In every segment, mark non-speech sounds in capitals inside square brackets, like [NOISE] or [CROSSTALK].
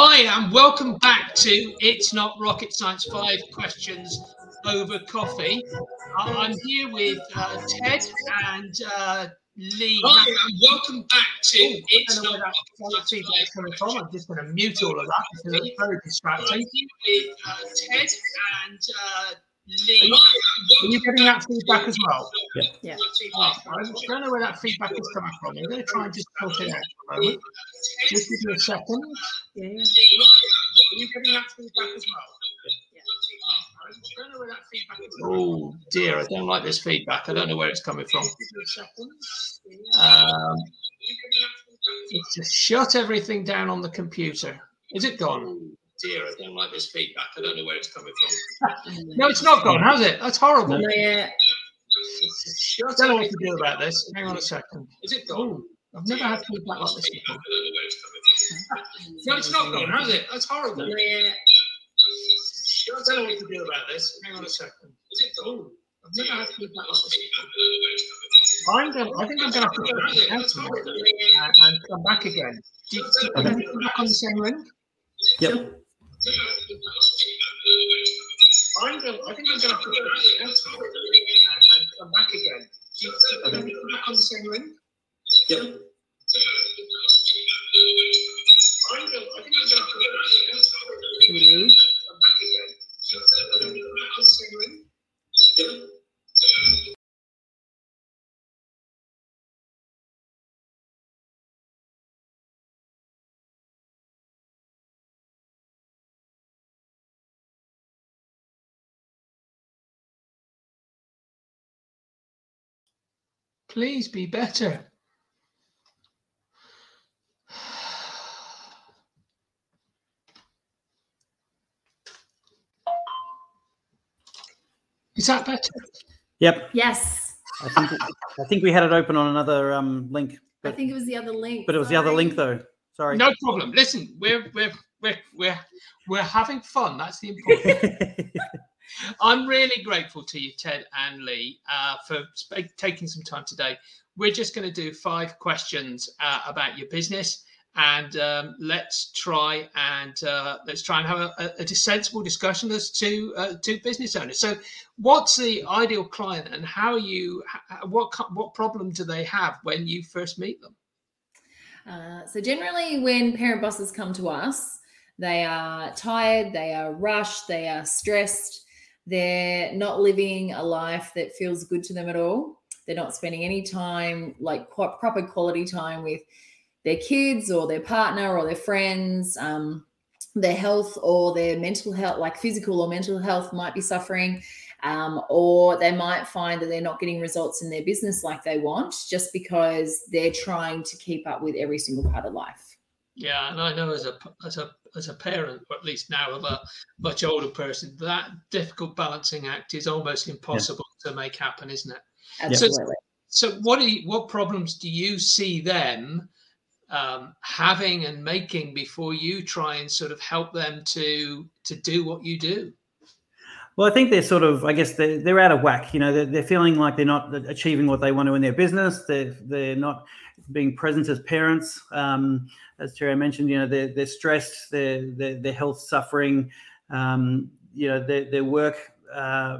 Hi, and welcome back to It's Not Rocket Science 5 Questions Over Coffee. Uh, I'm here with uh, Ted and uh, Lee. Hi, and welcome back to oh, It's Not Rocket Science 5 coming from. I'm just going to mute all of that because it's very distracting. I'm here with uh, Ted and uh. Are you getting that feedback as well? Yeah. yeah. Oh, I don't know where that feedback is coming from. I'm going to try and just filter it out for a moment. Just give me a second. Yeah. Are you getting that feedback as well? Oh dear, I don't like this feedback. I don't know where it's coming from. Um, just shut everything down on the computer. Is it gone? Dear, I don't like this feedback. I don't know where it's coming from. no, it's not gone, has it? That's horrible. No, yeah. I don't know what to do about this. Hang on a second. Is it gone? Ooh, I've never had feedback like this before. No, it's not gone, has it? That's horrible. No, yeah. I don't know what to do about this. Hang on a second. Is it gone? I've never had feedback like this before. I'm going, I think I'm going to have to put it out and, and come back again. Do you, do you okay. come back on the same link? Yep. I'm going, I think I'm going to have to and, and come back again. Do you, are going to back on the same link? Yep. I'm going, I think I'm going to have to Should we leave? Please be better. Is that better? Yep. Yes. I think I think we had it open on another um, link. But, I think it was the other link. But it was Sorry. the other link though. Sorry. No problem. Listen, we're we're we're we're we're having fun. That's the important. [LAUGHS] I'm really grateful to you, Ted and Lee, uh, for sp- taking some time today. We're just going to do five questions uh, about your business, and um, let's try and uh, let's try and have a, a, sensible discussion as to uh, to business owners. So, what's the ideal client, and how you what what problem do they have when you first meet them? Uh, so, generally, when parent bosses come to us, they are tired, they are rushed, they are stressed they're not living a life that feels good to them at all. They're not spending any time, like proper quality time with their kids or their partner or their friends. Um, their health or their mental health, like physical or mental health, might be suffering. Um, or they might find that they're not getting results in their business like they want just because they're trying to keep up with every single part of life. Yeah, and I know as a as a as a parent, or at least now of a much older person, that difficult balancing act is almost impossible yeah. to make happen, isn't it? Absolutely. So, so what do you, what problems do you see them um, having and making before you try and sort of help them to to do what you do? Well, I think they're sort of, I guess they're, they're out of whack. You know, they're, they're feeling like they're not achieving what they want to in their business. They're, they're not being present as parents. Um, as Terry mentioned, you know, they're, they're stressed, their, health suffering, um, you know, their, their work uh,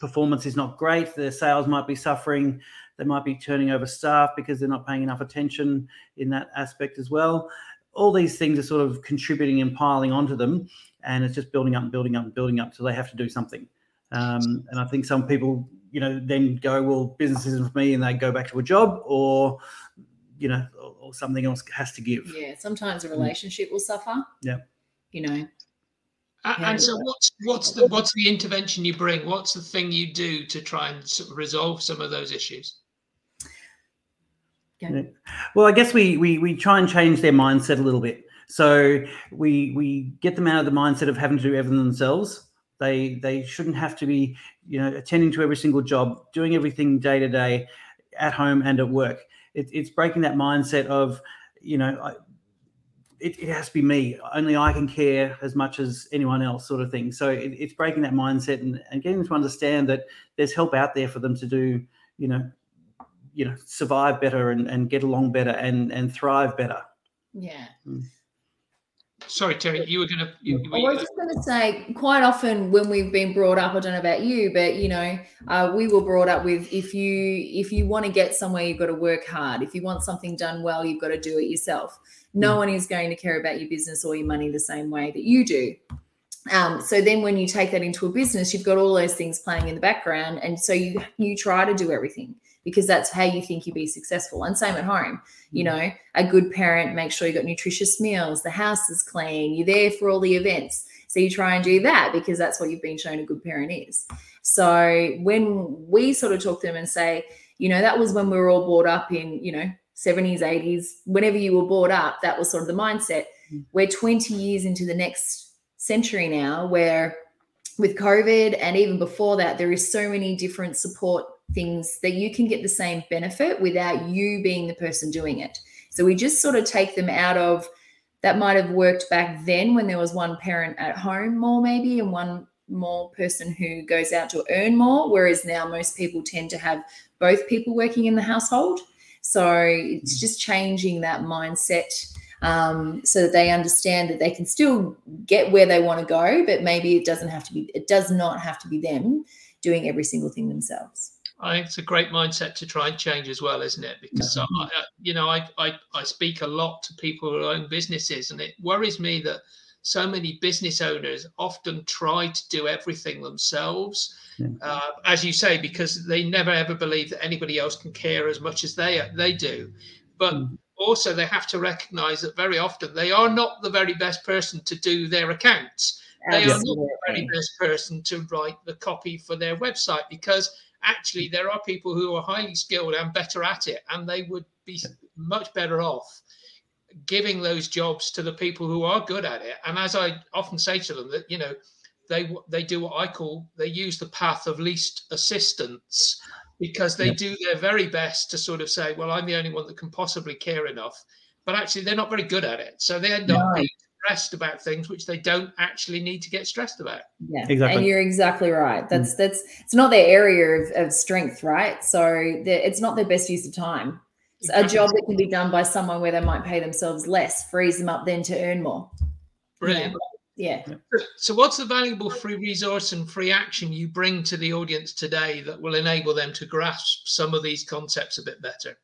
performance is not great. Their sales might be suffering. They might be turning over staff because they're not paying enough attention in that aspect as well. All these things are sort of contributing and piling onto them, and it's just building up and building up and building up. So they have to do something. Um, and I think some people, you know, then go, well, business isn't for me, and they go back to a job, or you know, or, or something else has to give. Yeah, sometimes a mm. relationship mm. will suffer. Yeah, you know. And so, what's what's the what's the intervention you bring? What's the thing you do to try and resolve some of those issues? Yeah. Well, I guess we, we we try and change their mindset a little bit. So we we get them out of the mindset of having to do everything themselves. They they shouldn't have to be you know attending to every single job, doing everything day to day, at home and at work. It, it's breaking that mindset of you know I, it, it, has to be me. Only i can care as much as anyone else sort of thing. So it, it's breaking that mindset and, and getting them to understand that there's help out there for them to do you know you know survive better and, and get along better and and thrive better. Yeah. Mm. Sorry, Terry, you were going to. You, I was just going to say, quite often when we've been brought up, I don't know about you, but you know, uh, we were brought up with if you if you want to get somewhere, you've got to work hard. If you want something done well, you've got to do it yourself. No mm. one is going to care about your business or your money the same way that you do. Um, so then when you take that into a business, you've got all those things playing in the background. And so you you try to do everything because that's how you think you'd be successful. And same at home. You mm. know, a good parent makes sure you got nutritious meals, the house is clean, you're there for all the events. So you try and do that because that's what you've been shown a good parent is. So when we sort of talk to them and say, you know, that was when we were all brought up in, you know, 70s, 80s, whenever you were brought up, that was sort of the mindset. Mm. We're 20 years into the next century now where with COVID and even before that, there is so many different support things that you can get the same benefit without you being the person doing it. So we just sort of take them out of that might have worked back then when there was one parent at home more maybe and one more person who goes out to earn more whereas now most people tend to have both people working in the household so it's just changing that mindset um, so that they understand that they can still get where they want to go, but maybe it doesn't have to be, it does not have to be them doing every single thing themselves. I think it's a great mindset to try and change as well, isn't it? Because. I, you know, I, I I speak a lot to people who own businesses, and it worries me that so many business owners often try to do everything themselves, yeah. uh, as you say, because they never ever believe that anybody else can care as much as they they do. But mm also they have to recognize that very often they are not the very best person to do their accounts. They are not the very best person to write the copy for their website because actually there are people who are highly skilled and better at it, and they would be much better off giving those jobs to the people who are good at it. And as I often say to them, that you know, they they do what I call they use the path of least assistance because they do their very best to sort of say, well, I'm the only one that can possibly care enough. But actually, they're not very good at it. So they end up no. being stressed about things which they don't actually need to get stressed about. Yeah, exactly. And you're exactly right. That's mm. that's it's not their area of, of strength, right? So it's not their best use of time. Exactly. A job that can be done by someone where they might pay themselves less frees them up then to earn more. Brilliant. Yeah. Yeah. So, what's the valuable free resource and free action you bring to the audience today that will enable them to grasp some of these concepts a bit better?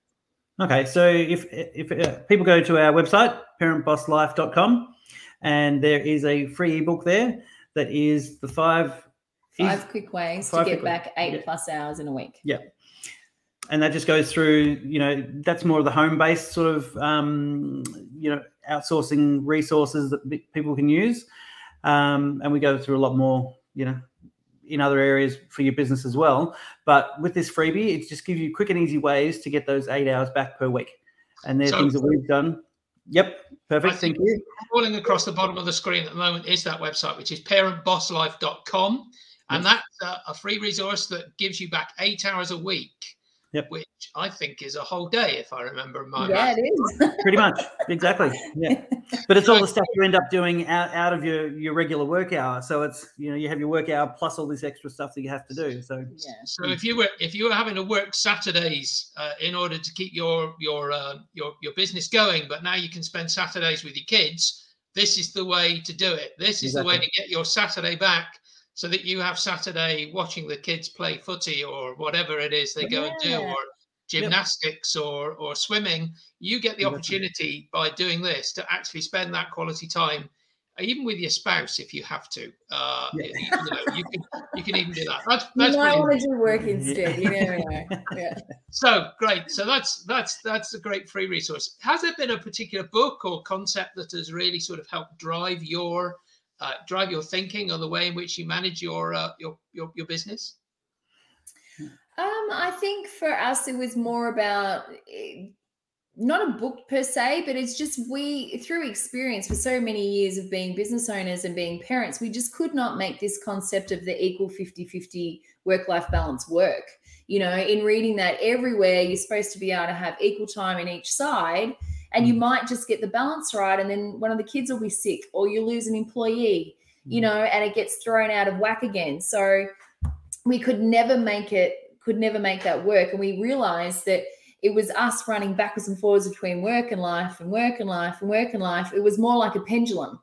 Okay, so if if uh, people go to our website parentbosslife.com, and there is a free ebook there that is the five five quick ways five to get back eight yeah. plus hours in a week. Yeah. And that just goes through, you know, that's more of the home based sort of, um, you know, outsourcing resources that people can use. Um, and we go through a lot more, you know, in other areas for your business as well. But with this freebie, it just gives you quick and easy ways to get those eight hours back per week. And there's so, things that we've done. Yep, perfect. Thank you. Falling across the bottom of the screen at the moment is that website, which is parentbosslife.com. And that's a, a free resource that gives you back eight hours a week Yep. Which I think is a whole day, if I remember my. Yeah, math. it is. [LAUGHS] Pretty much, exactly. Yeah, [LAUGHS] but it's all the stuff you end up doing out, out of your your regular work hour. So it's you know you have your work hour plus all this extra stuff that you have to do. So yeah. So if you were if you were having to work Saturdays uh, in order to keep your your uh, your your business going, but now you can spend Saturdays with your kids, this is the way to do it. This is exactly. the way to get your Saturday back so that you have Saturday watching the kids play footy or whatever it is they go yeah. and do, or gymnastics yep. or or swimming. You get the opportunity by doing this to actually spend that quality time, even with your spouse if you have to. Uh, yeah. you, know, you can you can even do that. That's, that's you might want to do work instead. You never know. [LAUGHS] Yeah. So great. So that's that's that's a great free resource. Has there been a particular book or concept that has really sort of helped drive your uh, drive your thinking or the way in which you manage your uh, your, your your business? Um, I think for us it was more about eh, not a book per se, but it's just we through experience for so many years of being business owners and being parents, we just could not make this concept of the equal 50-50 work-life balance work. You know, in reading that everywhere, you're supposed to be able to have equal time in each side and you mm. might just get the balance right and then one of the kids will be sick or you lose an employee you mm. know and it gets thrown out of whack again so we could never make it could never make that work and we realized that it was us running backwards and forwards between work and life and work and life and work and life it was more like a pendulum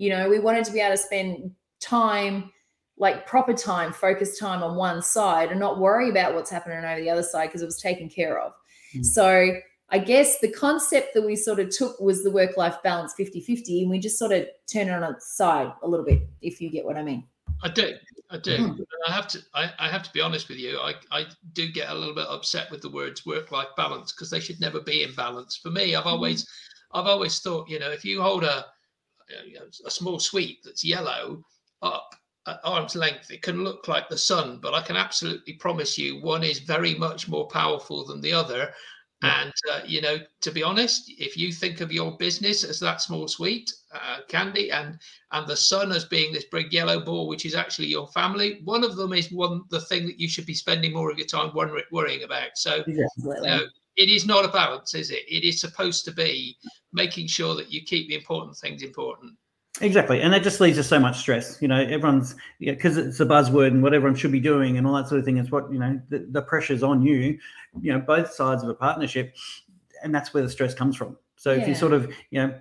You know, we wanted to be able to spend time, like proper time, focused time on one side and not worry about what's happening over the other side because it was taken care of. Mm. So I guess the concept that we sort of took was the work life balance 50 50, and we just sort of turned it on its side a little bit, if you get what I mean. I do. I do. Mm. I have to. I, I, have to be honest with you. I, I do get a little bit upset with the words work-life balance because they should never be in balance. For me, I've hmm. always, I've always thought, you know, if you hold a, a small sweet that's yellow up at arm's length, it can look like the sun, but I can absolutely promise you, one is very much more powerful than the other, and uh, you know, to be honest, if you think of your business as that small sweet uh, candy, and and the sun as being this big yellow ball, which is actually your family, one of them is one the thing that you should be spending more of your time worrying about. So, you know, it is not a balance, is it? It is supposed to be making sure that you keep the important things important. Exactly, and that just leads to so much stress. You know, everyone's because you know, it's a buzzword and what everyone should be doing and all that sort of thing. Is what you know the, the pressure's on you. You know, both sides of a partnership, and that's where the stress comes from. So yeah. if you sort of you know,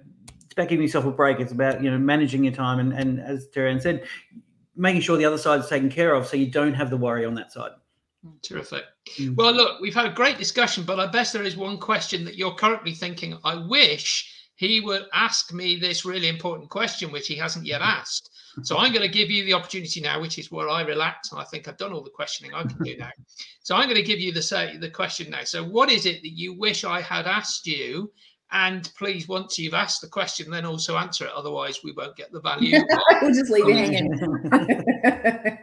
it's about giving yourself a break. It's about you know managing your time and and as Terry said, making sure the other side is taken care of, so you don't have the worry on that side. Terrific. Mm. Well, look, we've had a great discussion, but I bet there is one question that you're currently thinking. I wish he would ask me this really important question, which he hasn't yet mm-hmm. asked. So I'm going to give you the opportunity now, which is where I relax. And I think I've done all the questioning I can do now. So I'm going to give you the say the question now. So what is it that you wish I had asked you? And please, once you've asked the question, then also answer it. Otherwise, we won't get the value. [LAUGHS] we'll just leave you hanging. [LAUGHS]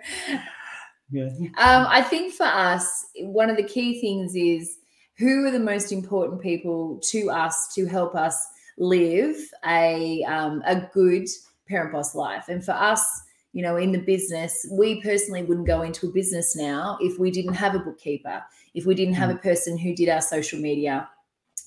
yeah. Um, I think for us, one of the key things is who are the most important people to us to help us live a um, a good parent boss life. And for us, you know, in the business, we personally wouldn't go into a business now if we didn't have a bookkeeper, if we didn't have a mm. person who did our social media,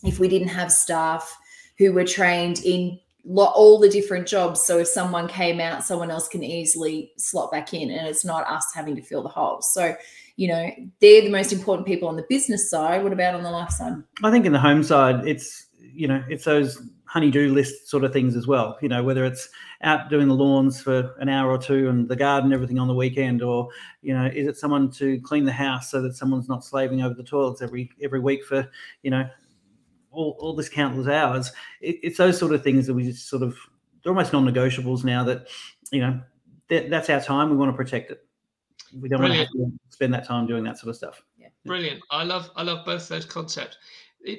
if we didn't have staff who were trained in all the different jobs. So if someone came out, someone else can easily slot back in, and it's not us having to fill the holes. So you know, they're the most important people on the business side. What about on the life side? I think in the home side, it's you know, it's those honey-do list sort of things as well. You know, whether it's out doing the lawns for an hour or two and the garden, everything on the weekend, or you know, is it someone to clean the house so that someone's not slaving over the toilets every every week for you know all, all this countless hours? It, it's those sort of things that we just sort of they're almost non-negotiables now. That you know that, that's our time. We want to protect it. We don't Brilliant. want to, to spend that time doing that sort of stuff. Yeah. Brilliant. I love I love both those concepts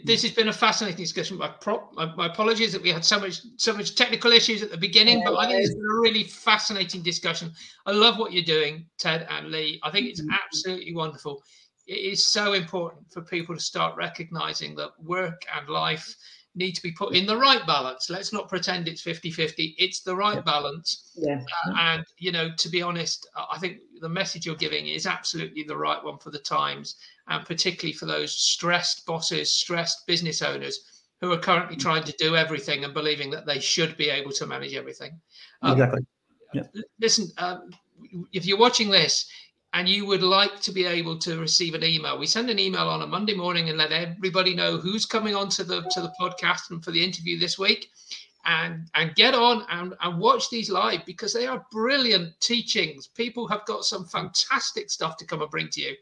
this has been a fascinating discussion. My, prop, my, my, apologies that we had so much so much technical issues at the beginning, but I think it's been a really fascinating discussion. I love what you're doing, Ted and Lee. I think it's mm-hmm. absolutely wonderful. It is so important for people to start recognizing that work and life need to be put in the right balance. Let's not pretend it's 50 50. It's the right balance. Yeah. Uh, and, you know, to be honest, I think the message you're giving is absolutely the right one for the times and particularly for those stressed bosses, stressed business owners who are currently mm. trying to do everything and believing that they should be able to manage everything. Um, exactly. Yeah. Listen, um, if you're watching this and you would like to be able to receive an email, we send an email on a Monday morning and let everybody know who's coming on to the to the podcast and for the interview this week. And, and get on and, and watch these live because they are brilliant teachings. People have got some fantastic stuff to come and bring to you.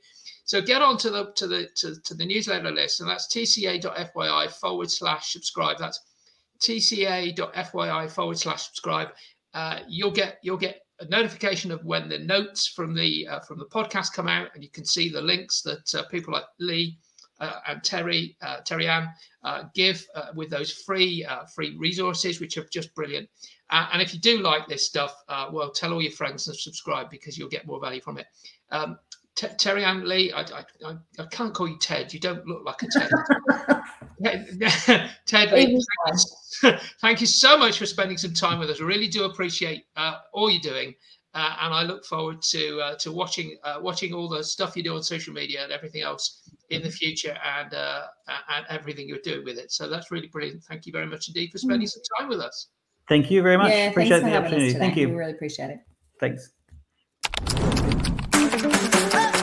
So get on to the to the to, to the newsletter list, and that's tca.fyi forward slash subscribe. That's tca.fyi forward slash subscribe. Uh, you'll get you'll get a notification of when the notes from the uh, from the podcast come out, and you can see the links that uh, people like Lee uh, and Terry uh, Terry Ann uh, give uh, with those free free resources, which are just brilliant. and if you do like this stuff, well, tell all your friends and subscribe because you'll get more value from it. Um, T- Terry Ann Lee, I, I, I, can't call you Ted. You don't look like a Ted. [LAUGHS] [LAUGHS] Ted Lee, [LAUGHS] thank you so much for spending some time with us. I really do appreciate uh, all you're doing. Uh, and I look forward to uh, to watching uh, watching all the stuff you do on social media and everything else in the future and uh, and everything you're doing with it. So that's really brilliant. Thank you very much indeed for spending some time with us. Thank you very much. Yeah, appreciate the opportunity. Thank you. We really appreciate it. Thanks. Wow.